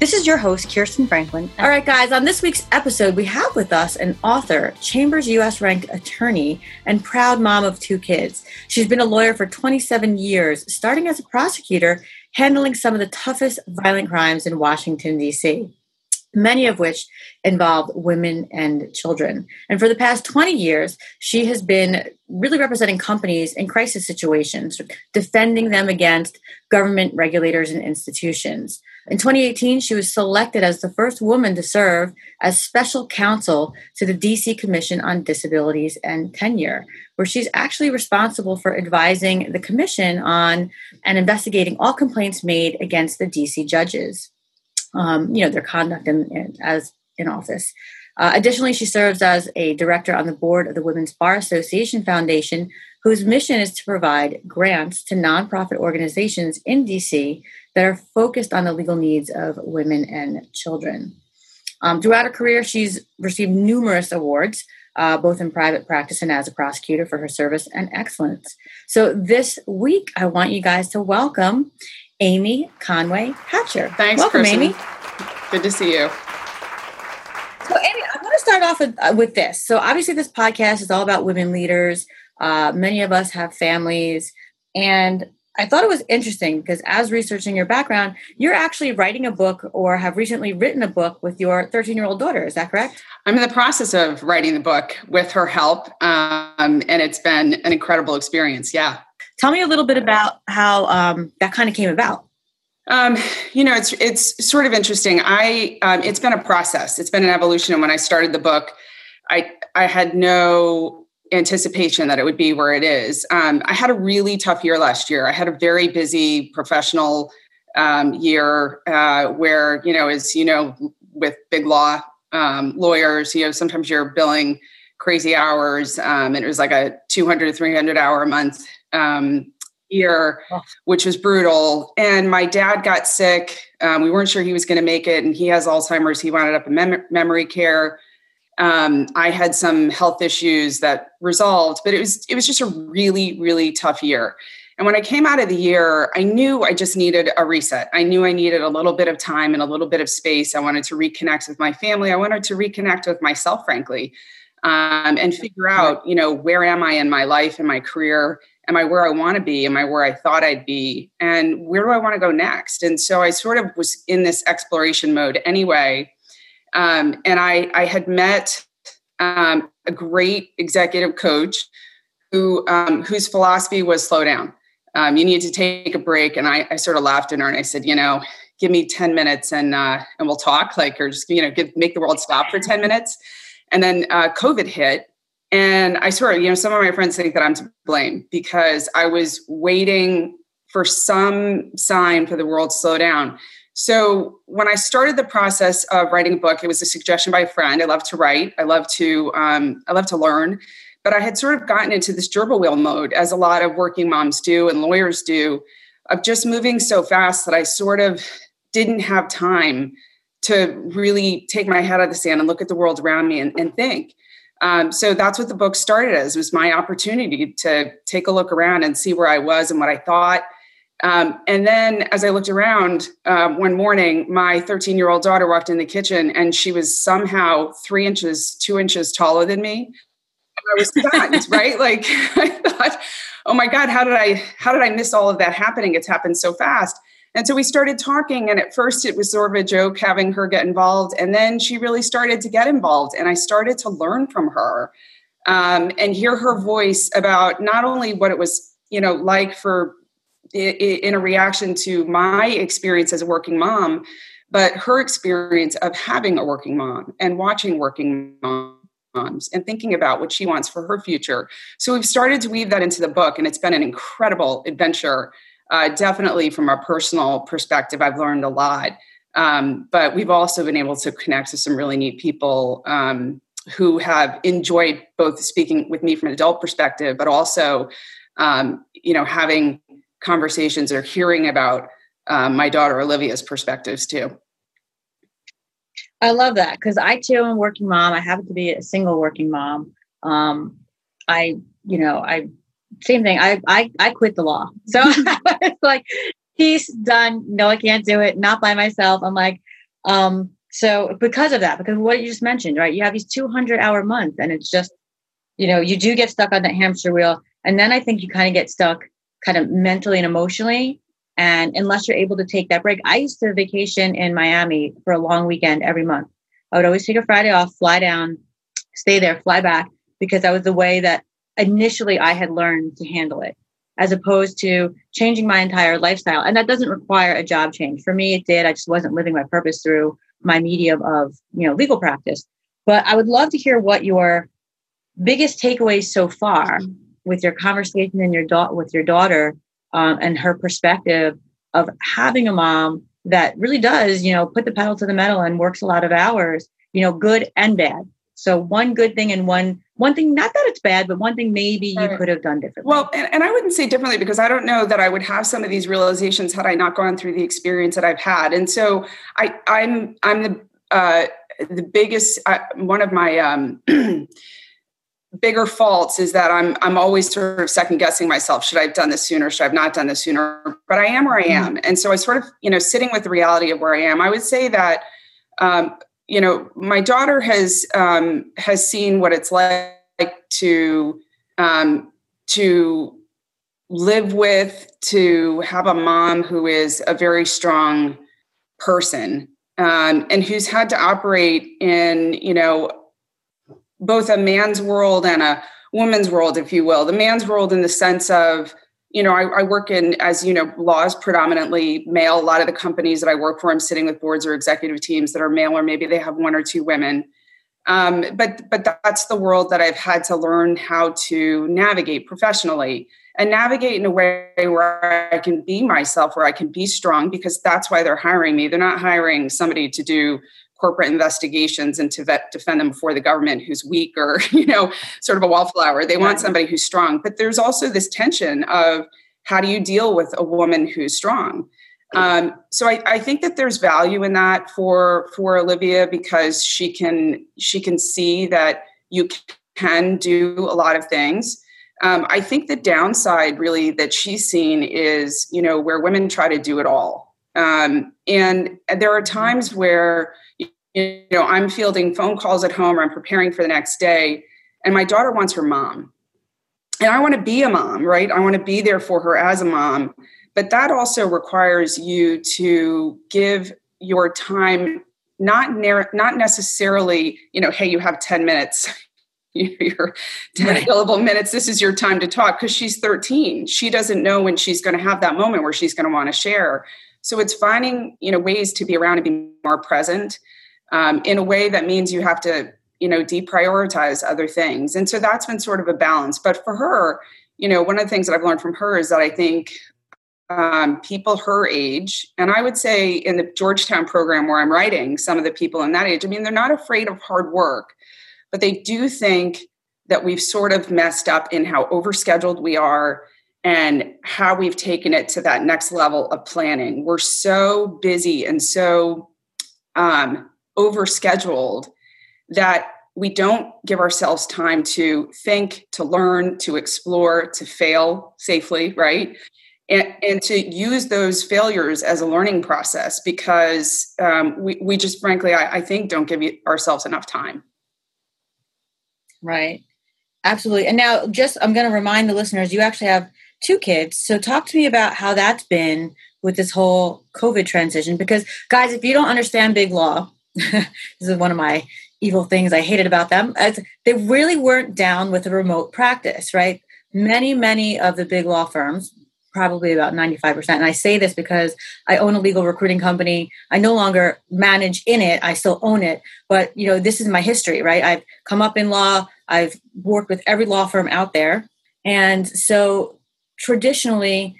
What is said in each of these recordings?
This is your host, Kirsten Franklin. All right, guys, on this week's episode, we have with us an author, Chambers US ranked attorney, and proud mom of two kids. She's been a lawyer for 27 years, starting as a prosecutor, handling some of the toughest violent crimes in Washington, D.C many of which involve women and children. And for the past 20 years, she has been really representing companies in crisis situations, defending them against government regulators and institutions. In 2018, she was selected as the first woman to serve as special counsel to the DC Commission on Disabilities and Tenure, where she's actually responsible for advising the commission on and investigating all complaints made against the DC judges um, you know, their conduct in, in, as in office. Uh, additionally, she serves as a director on the board of the Women's Bar Association Foundation, whose mission is to provide grants to nonprofit organizations in DC that are focused on the legal needs of women and children. Um, throughout her career, she's received numerous awards, uh, both in private practice and as a prosecutor, for her service and excellence. So, this week, I want you guys to welcome Amy Conway Hatcher. Thanks, Welcome, Kristen. Amy. Good to see you. So, Amy, I'm going to start off with, uh, with this. So, obviously, this podcast is all about women leaders. Uh, many of us have families. And I thought it was interesting because as researching your background, you're actually writing a book or have recently written a book with your 13 year old daughter. Is that correct? I'm in the process of writing the book with her help. Um, and it's been an incredible experience. Yeah. Tell me a little bit about how um, that kind of came about. Um, you know, it's it's sort of interesting. I um, it's been a process. It's been an evolution. And when I started the book, I I had no anticipation that it would be where it is. Um, I had a really tough year last year. I had a very busy professional um, year uh, where you know, as you know, with big law um, lawyers, you know, sometimes you're billing crazy hours, um, and it was like a 200 300 hour a month um, year, oh. which was brutal. And my dad got sick. Um, we weren't sure he was going to make it, and he has Alzheimer's. He wound up in mem- memory care. Um, I had some health issues that resolved, but it was it was just a really really tough year. And when I came out of the year, I knew I just needed a reset. I knew I needed a little bit of time and a little bit of space. I wanted to reconnect with my family. I wanted to reconnect with myself, frankly, um, and figure out, you know, where am I in my life and my career am I where I want to be? Am I where I thought I'd be? And where do I want to go next? And so I sort of was in this exploration mode anyway. Um, and I, I had met um, a great executive coach who um, whose philosophy was slow down. Um, you need to take a break. And I, I, sort of laughed at her and I said, you know, give me 10 minutes and uh, and we'll talk like or just, you know, give, make the world stop for 10 minutes. And then uh, COVID hit and I swear, you know, some of my friends think that I'm to blame because I was waiting for some sign for the world to slow down. So when I started the process of writing a book, it was a suggestion by a friend. I love to write. I love to um, I love to learn. But I had sort of gotten into this gerbil wheel mode, as a lot of working moms do and lawyers do, of just moving so fast that I sort of didn't have time to really take my head out of the sand and look at the world around me and, and think. Um, so that's what the book started as it was my opportunity to take a look around and see where I was and what I thought. Um, and then as I looked around um, one morning, my 13 year old daughter walked in the kitchen and she was somehow three inches, two inches taller than me. And I was stunned, right? Like I thought, oh my God, how did I, how did I miss all of that happening? It's happened so fast. And so we started talking, and at first it was sort of a joke having her get involved. And then she really started to get involved, and I started to learn from her um, and hear her voice about not only what it was, you know, like for in a reaction to my experience as a working mom, but her experience of having a working mom and watching working moms and thinking about what she wants for her future. So we've started to weave that into the book, and it's been an incredible adventure uh, definitely from a personal perspective, I've learned a lot. Um, but we've also been able to connect to some really neat people um, who have enjoyed both speaking with me from an adult perspective, but also, um, you know, having conversations or hearing about um, my daughter Olivia's perspectives too. I love that because I too am a working mom. I happen to be a single working mom. Um, I, you know, I same thing. I I I quit the law, so it's like he's done. No, I can't do it. Not by myself. I'm like, um, so because of that, because what you just mentioned, right? You have these 200 hour months, and it's just, you know, you do get stuck on that hamster wheel, and then I think you kind of get stuck, kind of mentally and emotionally. And unless you're able to take that break, I used to vacation in Miami for a long weekend every month. I would always take a Friday off, fly down, stay there, fly back, because that was the way that initially I had learned to handle it, as opposed to changing my entire lifestyle. And that doesn't require a job change. For me, it did. I just wasn't living my purpose through my medium of you know legal practice. But I would love to hear what your biggest takeaways so far mm-hmm. With your conversation and your da- with your daughter um, and her perspective of having a mom that really does you know put the pedal to the metal and works a lot of hours you know good and bad so one good thing and one one thing, not that it's bad, but one thing maybe you could have done differently. Well, and, and, I wouldn't say differently because I don't know that I would have some of these realizations had I not gone through the experience that I've had. And so I, I'm I'm the uh, the biggest uh, one of my um, bigger faults is that I'm I'm always sort of second guessing myself. Should I have done this sooner? Should I have not done this sooner? But I am where I mm-hmm. am, and so I sort of you know sitting with the reality of where I am. I would say that. Um, you know, my daughter has um, has seen what it's like to um, to live with, to have a mom who is a very strong person um, and who's had to operate in, you know, both a man's world and a woman's world, if you will. The man's world in the sense of you know, I, I, work in, as you know, laws predominantly male. A lot of the companies that I work for, I'm sitting with boards or executive teams that are male, or maybe they have one or two women. Um, but but that's the world that I've had to learn how to navigate professionally and navigate in a way where I can be myself, where I can be strong, because that's why they're hiring me. They're not hiring somebody to do corporate investigations and to vet, defend them before the government who's weak or you know sort of a wallflower. They want somebody who's strong. But there's also this tension of how do you deal with a woman who's strong? Um, so I, I, think that there's value in that for for olivia because she can she can see that you can do a lot of things. Um, i think the downside really that she's seen is you know where women try to do it all um, and there are times where you know i'm fielding phone calls at home or i'm preparing for the next day and my daughter wants her mom. And i want to be a mom right? I want to be there for her as a mom. But that also requires you to give your time not not necessarily you know hey you have 10 minutes. Your 10 right. available minutes. This is your time to talk because she's 13 she doesn't know when she's going to have that moment where she's going to want to share so it's finding you know ways to be around and be more present um, in a way that means you have to you know deprioritize other things. And so that's been sort of a balance. But for her you know one of the things that i've learned from her is that i think um, people her age and i would say in the georgetown program where i'm writing some of the people in that age i mean they're not afraid of hard work but they do think that we've sort of messed up in how overscheduled we are and how we've taken it to that next level of planning we're so busy and so um, overscheduled that we don't give ourselves time to think, to learn, to explore, to fail safely, right? And, and to use those failures as a learning process because um, we, we just frankly, I, I think, don't give ourselves enough time. Right. Absolutely. And now, just I'm going to remind the listeners you actually have two kids. So, talk to me about how that's been with this whole COVID transition. Because, guys, if you don't understand big law, this is one of my evil things I hated about them. They really weren't down with a remote practice, right? Many, many of the big law firms, probably about 95%. And I say this because I own a legal recruiting company. I no longer manage in it. I still own it. But, you know, this is my history, right? I've come up in law. I've worked with every law firm out there. And so traditionally,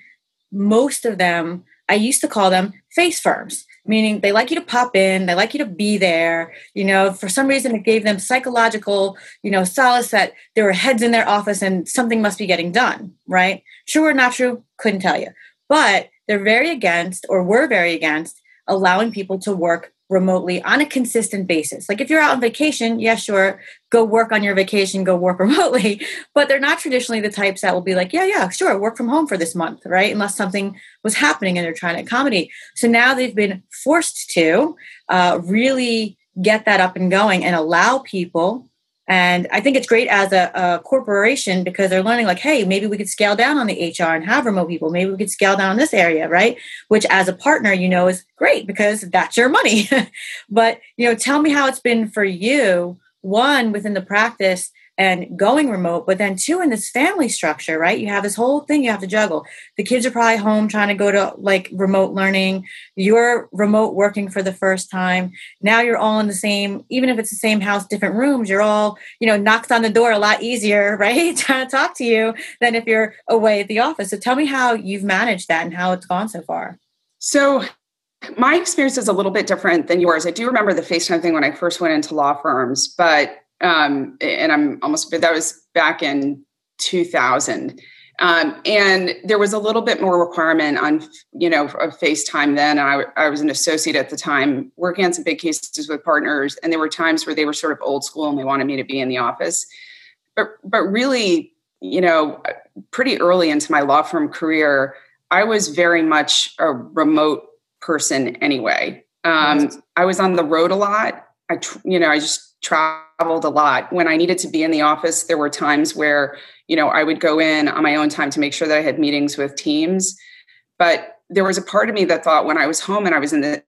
most of them, I used to call them face firms meaning they like you to pop in, they like you to be there. You know, for some reason, it gave them psychological, you know, solace that there were heads in their office and something must be getting done, right? True or not true, couldn't tell you. But they're very against, or were very against, allowing people to work remotely on a consistent basis. Like if you're out on vacation, yeah, sure, go work on your vacation, go work remotely. But they're not traditionally the types that will be like, yeah, yeah, sure, work from home for this month, right? Unless something was happening and they're trying to accommodate. So now they've been forced to uh, really get that up and going and allow people and I think it's great as a, a, corporation because they're learning, like, hey, maybe we could scale down on the HR and have remote people. Maybe we could scale down on this area, right? Which, as a partner, you know, is great because that's your money. but, you know, tell me how it's been for you, one, within the practice and going remote, but then two in this family structure, right? You have this whole thing you have to juggle. The kids are probably home trying to go to like remote learning. You're remote working for the first time. Now you're all in the same, even if it's the same house, different rooms, you're all, you know, knocks on the door a lot easier, right? trying to talk to you than if you're away at the office. So tell me how you've managed that and how it's gone so far. So my experience is a little bit different than yours. I do remember the FaceTime thing when I first went into law firms, but um, and I'm almost, but that was back in 2000. Um, and there was a little bit more requirement on, you know, of FaceTime then. I, I was an associate at the time working on some big cases with partners. And there were times where they were sort of old school and they wanted me to be in the office. But, but really, you know, pretty early into my law firm career, I was very much a remote person anyway. Um, I was on the road a lot. I, you know, I just traveled a lot. When I needed to be in the office, there were times where, you know, I would go in on my own time to make sure that I had meetings with teams. But there was a part of me that thought when I was home and I was in the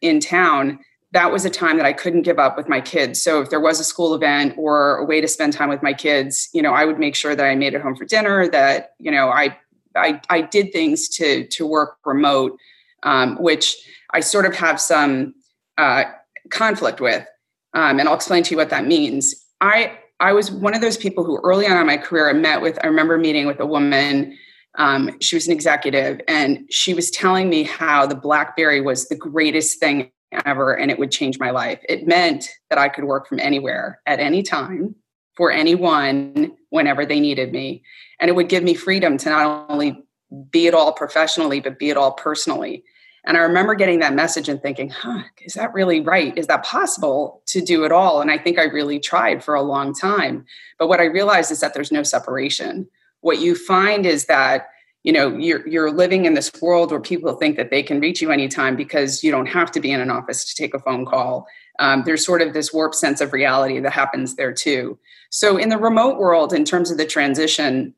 in town, that was a time that I couldn't give up with my kids. So if there was a school event or a way to spend time with my kids, you know, I would make sure that I made it home for dinner, that, you know, I I, I did things to to work remote, um, which I sort of have some uh, conflict with um, and I'll explain to you what that means. I I was one of those people who early on in my career I met with. I remember meeting with a woman. Um, she was an executive, and she was telling me how the BlackBerry was the greatest thing ever, and it would change my life. It meant that I could work from anywhere at any time for anyone whenever they needed me, and it would give me freedom to not only be it all professionally, but be it all personally. And I remember getting that message and thinking, huh, is that really right? Is that possible to do it all? And I think I really tried for a long time. But what I realized is that there's no separation. What you find is that you know you're you're living in this world where people think that they can reach you anytime because you don't have to be in an office to take a phone call um, there's sort of this warped sense of reality that happens there too so in the remote world in terms of the transition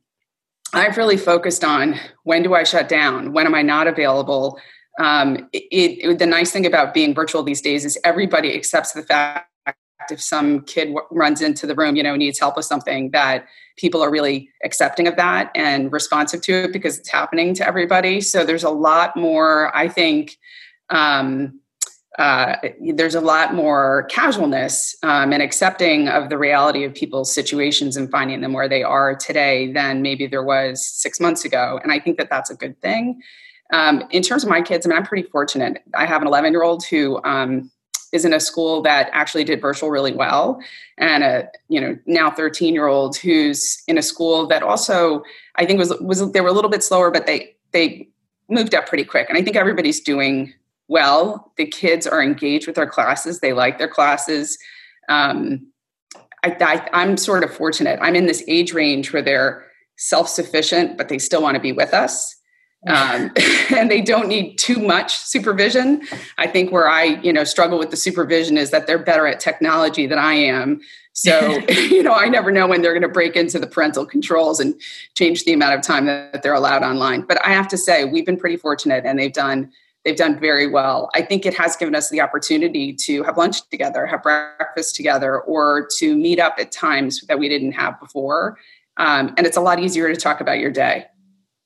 i've really focused on when do i shut down when am i not available um, it, it, the nice thing about being virtual these days is everybody accepts the fact if some kid w- runs into the room, you know, needs help with something, that people are really accepting of that and responsive to it because it's happening to everybody. So there's a lot more, I think, um, uh, there's a lot more casualness um, and accepting of the reality of people's situations and finding them where they are today than maybe there was six months ago. And I think that that's a good thing. Um, in terms of my kids, I mean, I'm pretty fortunate. I have an 11 year old who um, is in a school that actually did virtual really well, and a you know now 13 year old who's in a school that also I think was was they were a little bit slower, but they they moved up pretty quick. And I think everybody's doing well. The kids are engaged with their classes; they like their classes. Um, I, I'm sort of fortunate. I'm in this age range where they're self sufficient, but they still want to be with us um, and they don't need too much supervision. I think where I, you know, struggle with the supervision is that they're better at technology than I am. So, you know, I never know when they're going to break into the parental controls and change the amount of time that they're allowed online. But I have to say, we've been pretty fortunate, and they've done they've done very well. I think it has given us the opportunity to have lunch together, have breakfast together, or to meet up at times that we didn't have before. Um, and it's a lot easier to talk about your day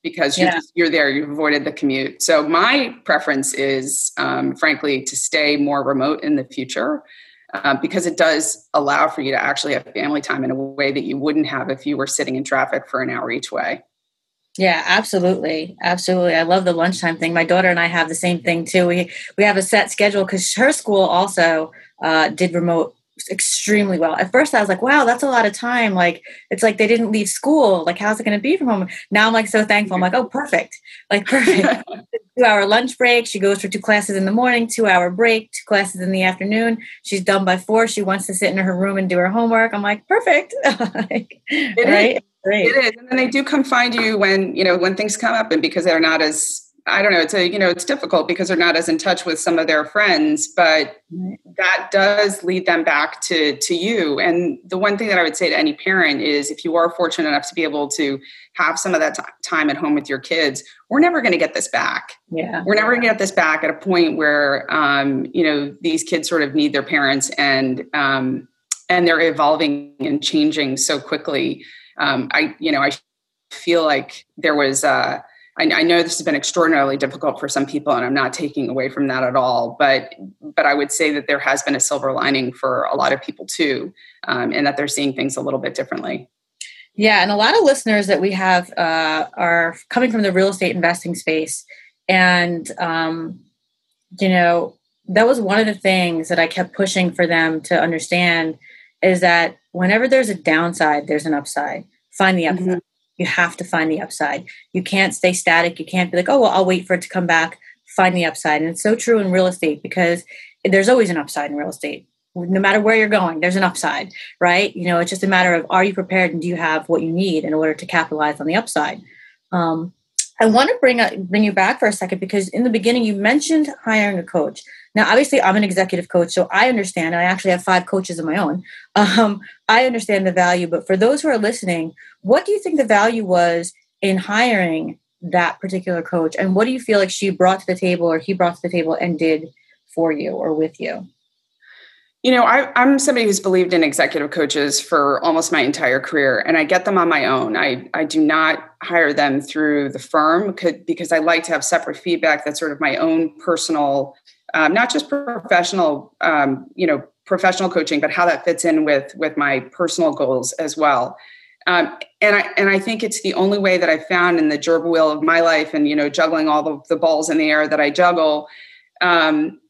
because you're, yeah. just, you're there, you've avoided the commute. So my preference is, um, frankly, to stay more remote in the future um, because it does allow for you to actually have family time in a way that you wouldn't have if you were sitting in traffic for an hour each way. Yeah, absolutely. Absolutely. I love the lunchtime thing. My daughter and I have the same thing too. We we have a set schedule because her school also uh, did remote extremely well. At first I was like, wow, that's a lot of time. Like it's like they didn't leave school. Like how's it gonna be from home? Now I'm like so thankful. I'm like, oh perfect. Like perfect. two hour lunch break. She goes for two classes in the morning, two hour break, two classes in the afternoon. She's done by four. She wants to sit in her room and do her homework. I'm like, perfect. like, right? Is. It is. And then they do come find you when, you know, when things come up and because they're not as I don't know, it's a, you know, it's difficult because they're not as in touch with some of their friends, but that does lead them back to to you. And the one thing that I would say to any parent is if you are fortunate enough to be able to have some of that t- time at home with your kids, we're never going to get this back. Yeah. We're never going to get this back at a point where um, you know, these kids sort of need their parents and um and they're evolving and changing so quickly um, I, you know, I feel like there was, uh, I, I, know this has been extraordinarily difficult for some people, and I'm not taking away from that at all. But, but I would say that there has been a silver lining for a lot of people too, um, and that they're seeing things a little bit differently. Yeah, and a lot of listeners that we have uh, are coming from the real estate investing space, and um, you know that was one of the things that I kept pushing for them to understand is that whenever there's a downside, there's an upside. Find the upside. Mm-hmm. You have to find the upside. You can't stay static. You can't be like, oh, well, I'll wait for it to come back. Find the upside. And it's so true in real estate because there's always an upside in real estate. No matter where you're going, there's an upside, right? You know, it's just a matter of are you prepared and do you have what you need in order to capitalize on the upside? Um, I want to bring bring you back for a second because in the beginning you mentioned hiring a coach. Now, obviously, I'm an executive coach, so I understand. I actually have five coaches of my own. Um, I understand the value, but for those who are listening, what do you think the value was in hiring that particular coach, and what do you feel like she brought to the table, or he brought to the table, and did for you or with you? You know, I, am somebody who's believed in executive coaches for almost my entire career, and I get them on my own. I, I do not hire them through the firm because I like to have separate feedback that's sort of my own personal um, not just professional, um, you know, professional coaching, but how that fits in with with my personal goals as well. Um, and I and I think it's the only way that I found in the gerbil wheel of my life, and you know, juggling all the, the balls in the air that I juggle, um,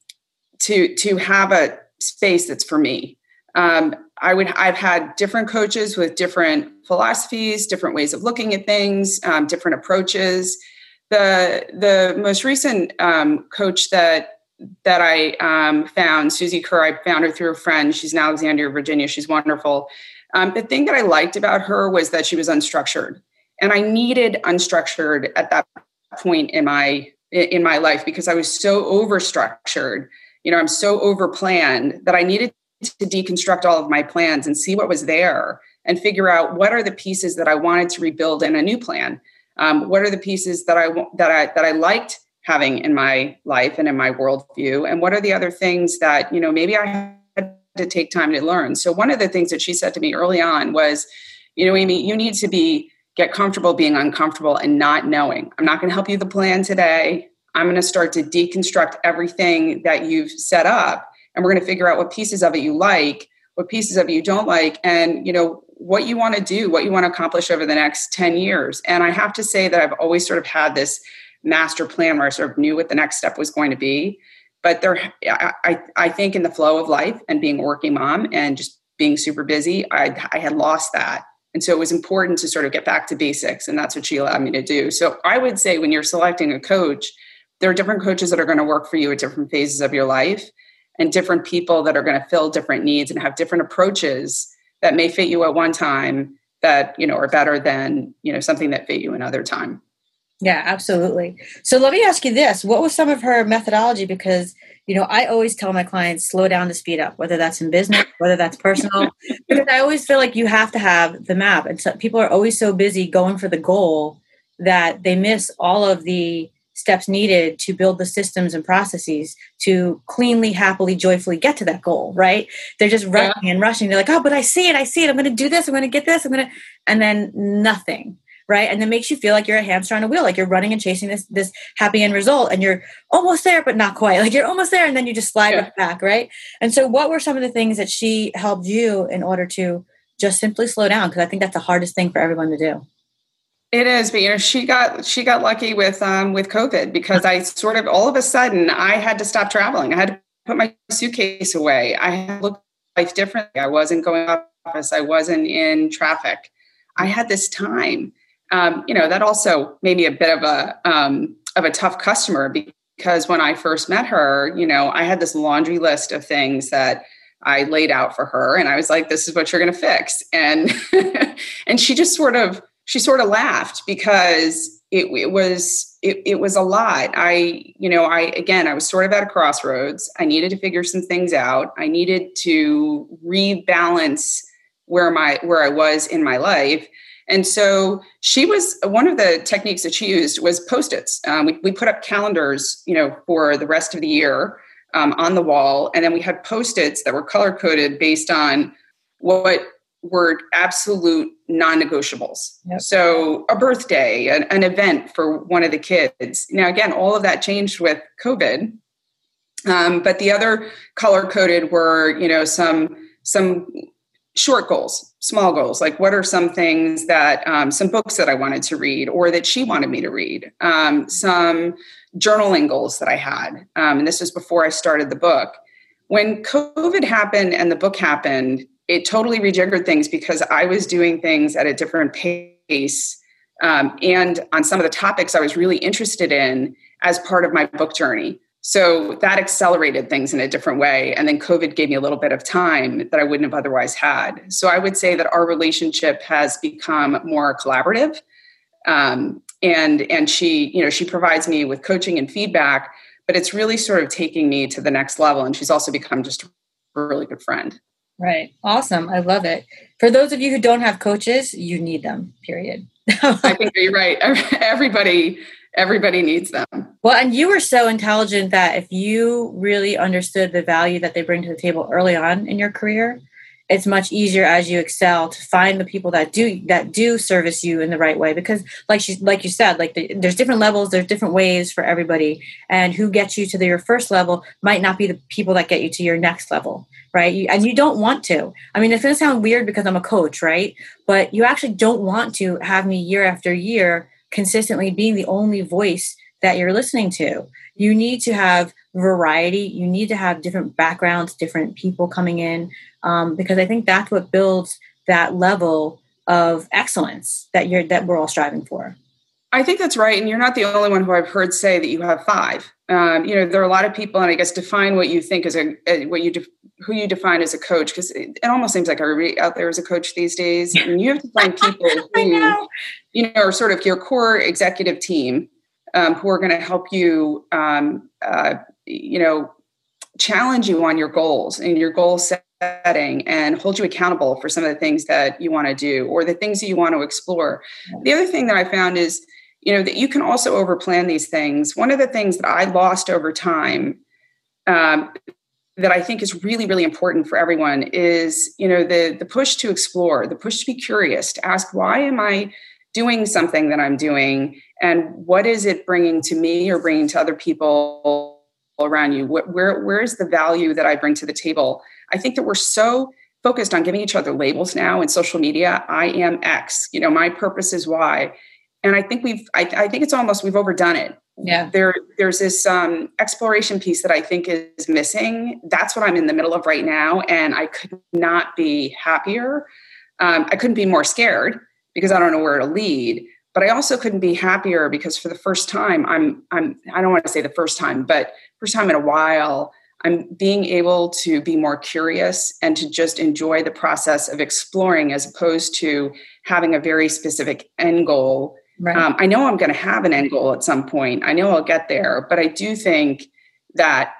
to to have a space that's for me. Um, I would I've had different coaches with different philosophies, different ways of looking at things, um, different approaches. The the most recent um, coach that that I um, found, Susie Kerr, I found her through a friend. She's in Alexandria, Virginia. She's wonderful. Um, the thing that I liked about her was that she was unstructured, and I needed unstructured at that point in my in my life because I was so overstructured. You know, I'm so overplanned that I needed to deconstruct all of my plans and see what was there and figure out what are the pieces that I wanted to rebuild in a new plan. Um, what are the pieces that I that I that I liked having in my life and in my worldview? And what are the other things that you know maybe i had to take time to learn? So one of the things that she said to me early on was you know amy you need to be get comfortable being uncomfortable and not knowing. I'm not going to help you the plan today. I'm going to start to deconstruct everything that you've set up and we're going to figure out what pieces of it you like what pieces of it you don't like and you know what you want to do what you want to accomplish over the next 10 years. And i have to say that i've always sort of had this master plan where I sort of knew what the next step was going to be. But there, I, I think in the flow of life and being a working mom and just being super busy, I, I had lost that. And so it was important to sort of get back to basics. And that's what she allowed me to do. So I would say when you're selecting a coach, there are different coaches that are going to work for you at different phases of your life and different people that are going to fill different needs and have different approaches that may fit you at one time that you know are better than you know something that fit you another time yeah, absolutely. So let me ask you this. What was some of her methodology? Because, you know, I always tell my clients slow down to speed up, whether that's in business, whether that's personal, because I always feel like you have to have the map. And so people are always so busy going for the goal that they miss all of the steps needed to build the systems and processes to cleanly, happily, joyfully get to that goal, right? They're just rushing yeah. and rushing. They're like, oh, but I see it. I see it. I'm going to do this. I'm going to get this. I'm going to, and then nothing right? And it makes you feel like you're a hamster on a wheel, like you're running and chasing this this happy end result, and you're almost there, but not quite. Like you're almost there, and then you just slide yeah. back, right? And so, what were some of the things that she helped you in order to just simply slow down? Because I think that's the hardest thing for everyone to do. It is, but you know, she got she got lucky with um with COVID because I sort of all of a sudden I had to stop traveling. I had to put my suitcase away. I had to look life differently. I wasn't going office. I wasn't in traffic. I had this time. Um, you know, that also made me a bit of a um, of a tough customer because when I first met her, you know, I had this laundry list of things that I laid out for her, and I was like, "This is what you're going to fix," and and she just sort of she sort of laughed because it, it was it, it was a lot. I you know I again I was sort of at a crossroads. I needed to figure some things out. I needed to rebalance where my where I was in my life and so she was one of the techniques that she used was post-its. Um, we, we put up calendars, you know, for the rest of the year um, on the wall, and then we had post-its that were color coded based on what were absolute non-negotiables. Yep. So a birthday, an, an, event for one of the kids. Now, again, all of that changed with COVID, um, but the other color coded were, you know, some some short goals small goals like what are some things that um, some books that i wanted to read or that she wanted me to read um, some journaling goals that i had um, and this was before i started the book. When covid happened and the book happened it totally rejiggered things because i was doing things at a different pace um, and on some of the topics i was really interested in as part of my book journey so that accelerated things in a different way. And then COVID gave me a little bit of time that I wouldn't have otherwise had. So I would say that our relationship has become more collaborative. Um, and and she, you know, she provides me with coaching and feedback, but it's really sort of taking me to the next level. And she's also become just a really good friend. Right. Awesome. I love it. For those of you who don't have coaches, you need them, period. I think you're right. Everybody everybody needs them. Well, and you were so intelligent that if you really understood the value that they bring to the table early on in your career, it's much easier as you excel to find the people that do that do service you in the right way. Because like she like you said like the, there's different levels there's different ways for everybody. And who gets you to the, your first level might not be the people that get you to your next level right? You, and you don't want to. I mean it's going to sound weird because i'm a coach right? But you actually don't want to have me year after year consistently being the only voice that you're listening to. You need to have variety. You need to have different backgrounds, different people coming in, um, because I think that's what builds that level of excellence that you're that we're all striving for. I think that's right, and you're not the only one who I've heard say that you have five. Um, you know, there are a lot of people, and I guess define what you think is a, what you de- who you define as a coach, because it, it, almost seems like everybody out there is a coach these days, and you have to find people who you know, are sort of your core executive team um, who are going to help you, um, uh, you know, challenge you on your goals and your goal setting and hold you accountable for some of the things that you want to do or the things that you want to explore. The other thing that I found is, you know, that you can also overplan these things. One of the things that I lost over time um, that I think is really, really important for everyone is, you know, the the push to explore, the push to be curious, to ask, why am I doing something that I'm doing? And what is it bringing to me or bringing to other people around you? What, where where is the value that I bring to the table? I think that we're so focused on giving each other labels now in social media. I am X. You know my purpose is Y and I think we've I, I think it's almost we've overdone it yeah there there's this um, exploration piece that I think is missing that's what I'm in the middle of right now and I could not be happier um, I couldn't be more scared because I don't know where to lead. But I also couldn't be happier because for the first time, I'm I'm I don't want to say the first time, but first time in a while, I'm being able to be more curious and to just enjoy the process of exploring as opposed to having a very specific end goal. Right. Um, I know I'm going to have an end goal at some point. I know I'll get there, but I do think that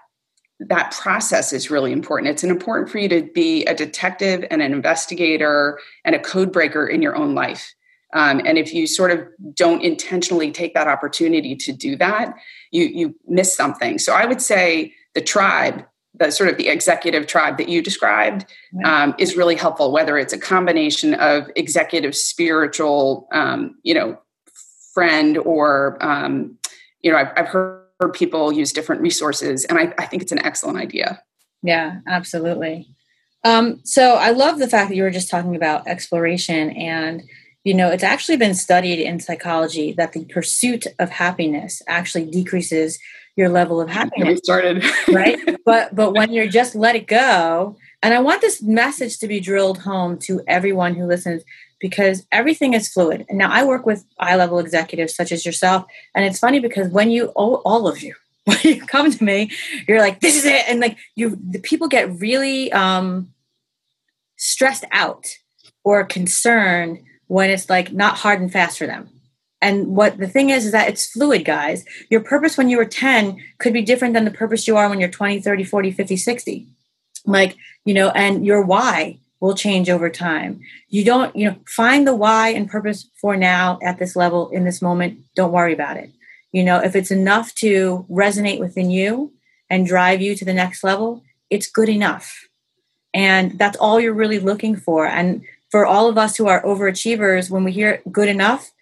that process is really important. It's important for you to be a detective and an investigator and a code breaker in your own life. Um, and if you sort of don't intentionally take that opportunity to do that, you you miss something. So I would say the tribe, the sort of the executive tribe that you described, um, is really helpful. Whether it's a combination of executive, spiritual, um, you know, friend, or um, you know, I've, I've heard heard people use different resources, and I, I think it's an excellent idea. Yeah, absolutely. Um, so I love the fact that you were just talking about exploration and you know, it's actually been studied in psychology that the pursuit of happiness actually decreases your level of happiness. We started right, but but when you're just let it go, and I want this message to be drilled home to everyone who listens because everything is fluid. And now I work with high level executives such as yourself, and it's funny because when you all, all of you when you come to me, you're like, this is it, and like you, the people get really um, stressed out or concerned when it's like not hard and fast for them. And what the thing is, is that it's fluid, guys. Your purpose when you were 10 could be different than the purpose you are when you're 20, 30, 40, 50, 60. Like, you know, and your why will change over time. You don't, you know, find the why and purpose for now at this level in this moment. Don't worry about it. You know, if it's enough to resonate within you and drive you to the next level, it's good enough. And that's all you're really looking for. And for all of us who are overachievers, when we hear good enough,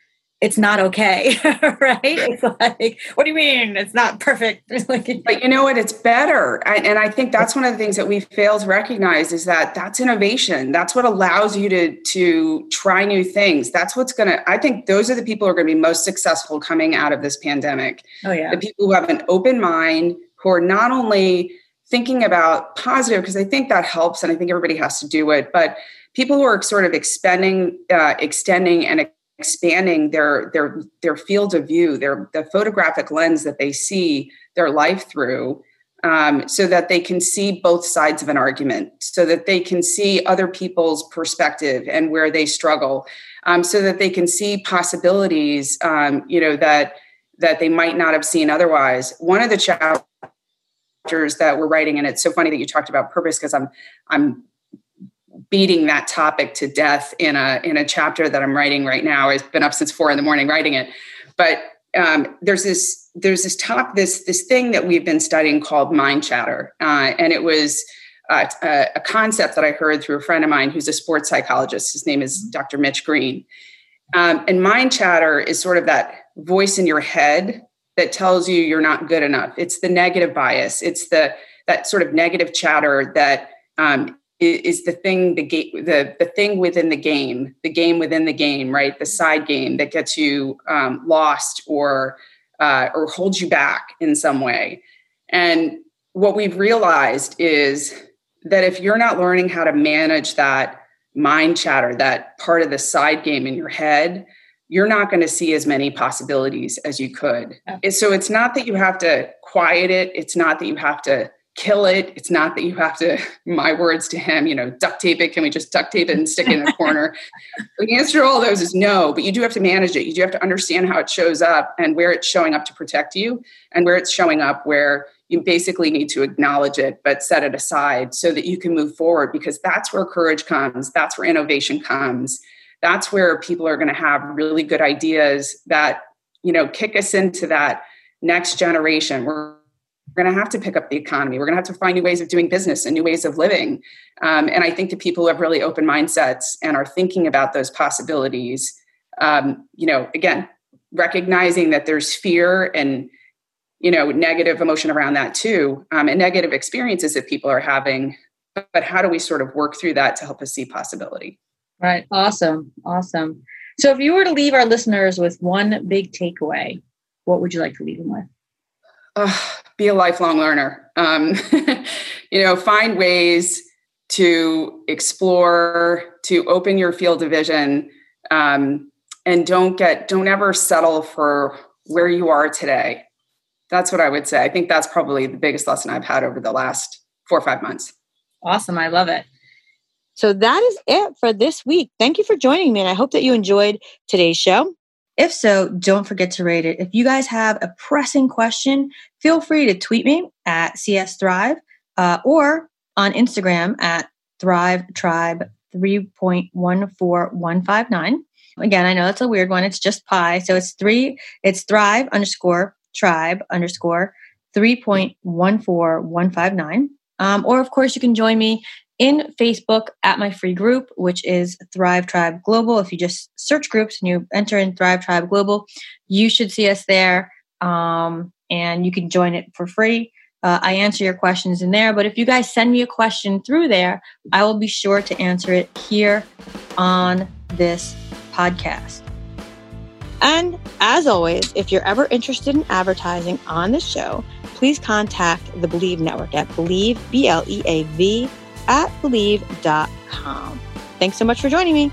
it's not okay, right? It's like, what do you mean? It's not perfect. but you know what? It's better. And I think that's one of the things that we fail to recognize is that that's innovation. That's what allows you to, to try new things. That's what's going to, I think those are the people who are going to be most successful coming out of this pandemic. Oh, yeah. The people who have an open mind, who are not only thinking about positive, because I think that helps and I think everybody has to do it, but people who are sort of expending, uh, extending and expanding their their their field of view, their the photographic lens that they see their life through, um, so that they can see both sides of an argument, so that they can see other people's perspective and where they struggle, um, so that they can see possibilities, um, you know that that they might not have seen otherwise. One of the chapters that we're writing, and it's so funny that you talked about purpose because I'm I'm beating that topic to death in a in a chapter that I'm writing right now. I've been up since four in the morning writing it, but um, there's this there's this top this this thing that we've been studying called mind chatter, uh, and it was. Uh, a, a, concept that I heard through a friend of mine who's a sports psychologist. His name is Dr. Mitch Green. Um, and mind chatter is sort of that voice in your head that tells you you're not good enough. It's the negative bias. It's the that sort of negative chatter that um, is the thing the game the the thing within the game the game within the game right? The side game that gets you um, lost or uh, or holds you back in some way. And what we've realized is that if you're not learning how to manage that mind chatter that part of the side game in your head you're not going to see as many possibilities as you could. So it's not that you have to quiet it it's not that you have to kill it. It's not that you have to, my words to him, you know, duct tape it. Can we just duct tape it and stick it in a corner? the answer to all those is no, but you do have to manage it. You do have to understand how it shows up and where it's showing up to protect you and where it's showing up where you basically need to acknowledge it, but set it aside so that you can move forward because that's where courage comes. That's where innovation comes. That's where people are going to have really good ideas that, you know, kick us into that next generation. We're we're going to have to pick up the economy. We're going to have to find new ways of doing business and new ways of living. Um, and I think the people who have really open mindsets and are thinking about those possibilities, um, you know, again, recognizing that there's fear and you know negative emotion around that too, um, and negative experiences that people are having. But how do we sort of work through that to help us see possibility? Right. Awesome. Awesome. So, if you were to leave our listeners with one big takeaway, what would you like to leave them with? Uh, be a lifelong learner. Um, you know, find ways to explore, to open your field of vision, um, and don't get, don't ever settle for where you are today. That's what I would say. I think that's probably the biggest lesson I've had over the last four or five months. Awesome. I love it. So that is it for this week. Thank you for joining me. And I hope that you enjoyed today's show. If so, don't forget to rate it. If you guys have a pressing question, feel free to tweet me at CS Thrive uh, or on Instagram at Thrive Tribe 3.14159. Again, I know that's a weird one. It's just pi. So it's three, it's Thrive underscore tribe underscore 3.14159. Um, or, of course, you can join me in Facebook at my free group, which is Thrive Tribe Global. If you just search groups and you enter in Thrive Tribe Global, you should see us there um, and you can join it for free. Uh, I answer your questions in there, but if you guys send me a question through there, I will be sure to answer it here on this podcast. And as always, if you're ever interested in advertising on the show, please contact the Bleav Network at Bleav, B L E A V, at Bleav.com. Thanks so much for joining me.